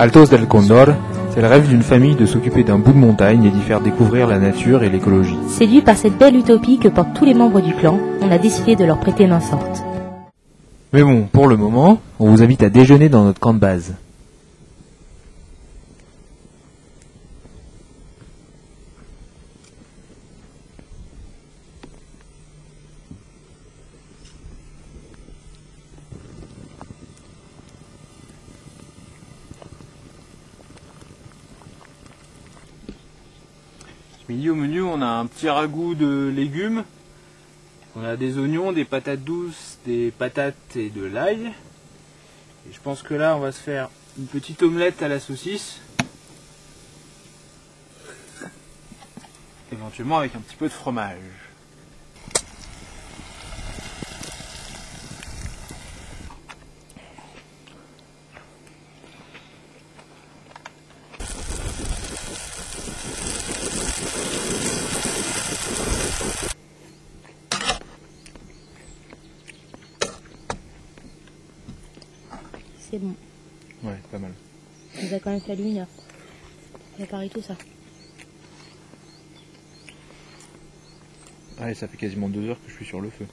Altos del Condor, c'est le rêve d'une famille de s'occuper d'un bout de montagne et d'y faire découvrir la nature et l'écologie. Séduits par cette belle utopie que portent tous les membres du clan, on a décidé de leur prêter main forte. Mais bon, pour le moment, on vous invite à déjeuner dans notre camp de base. Au menu, on a un petit ragoût de légumes. On a des oignons, des patates douces, des patates et de l'ail. Et je pense que là, on va se faire une petite omelette à la saucisse. Éventuellement avec un petit peu de fromage. C'est bon. Ouais, pas mal. Il nous a quand même fallu une heure. Préparer tout ça. Ouais, ça fait quasiment deux heures que je suis sur le feu.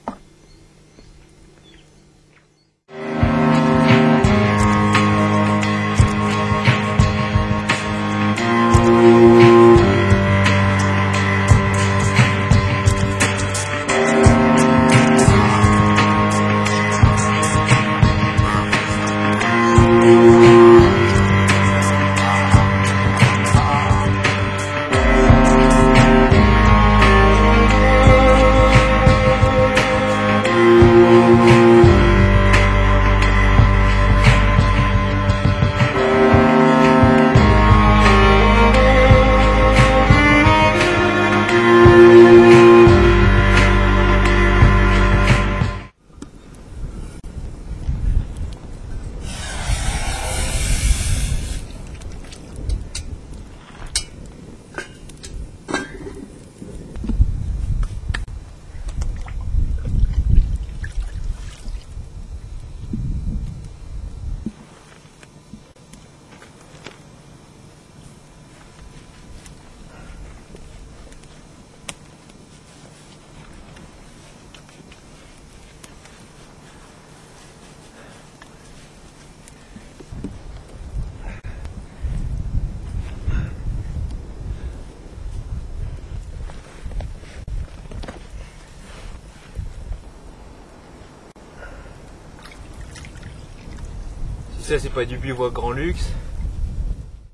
Ça, c'est pas du bivouac grand luxe,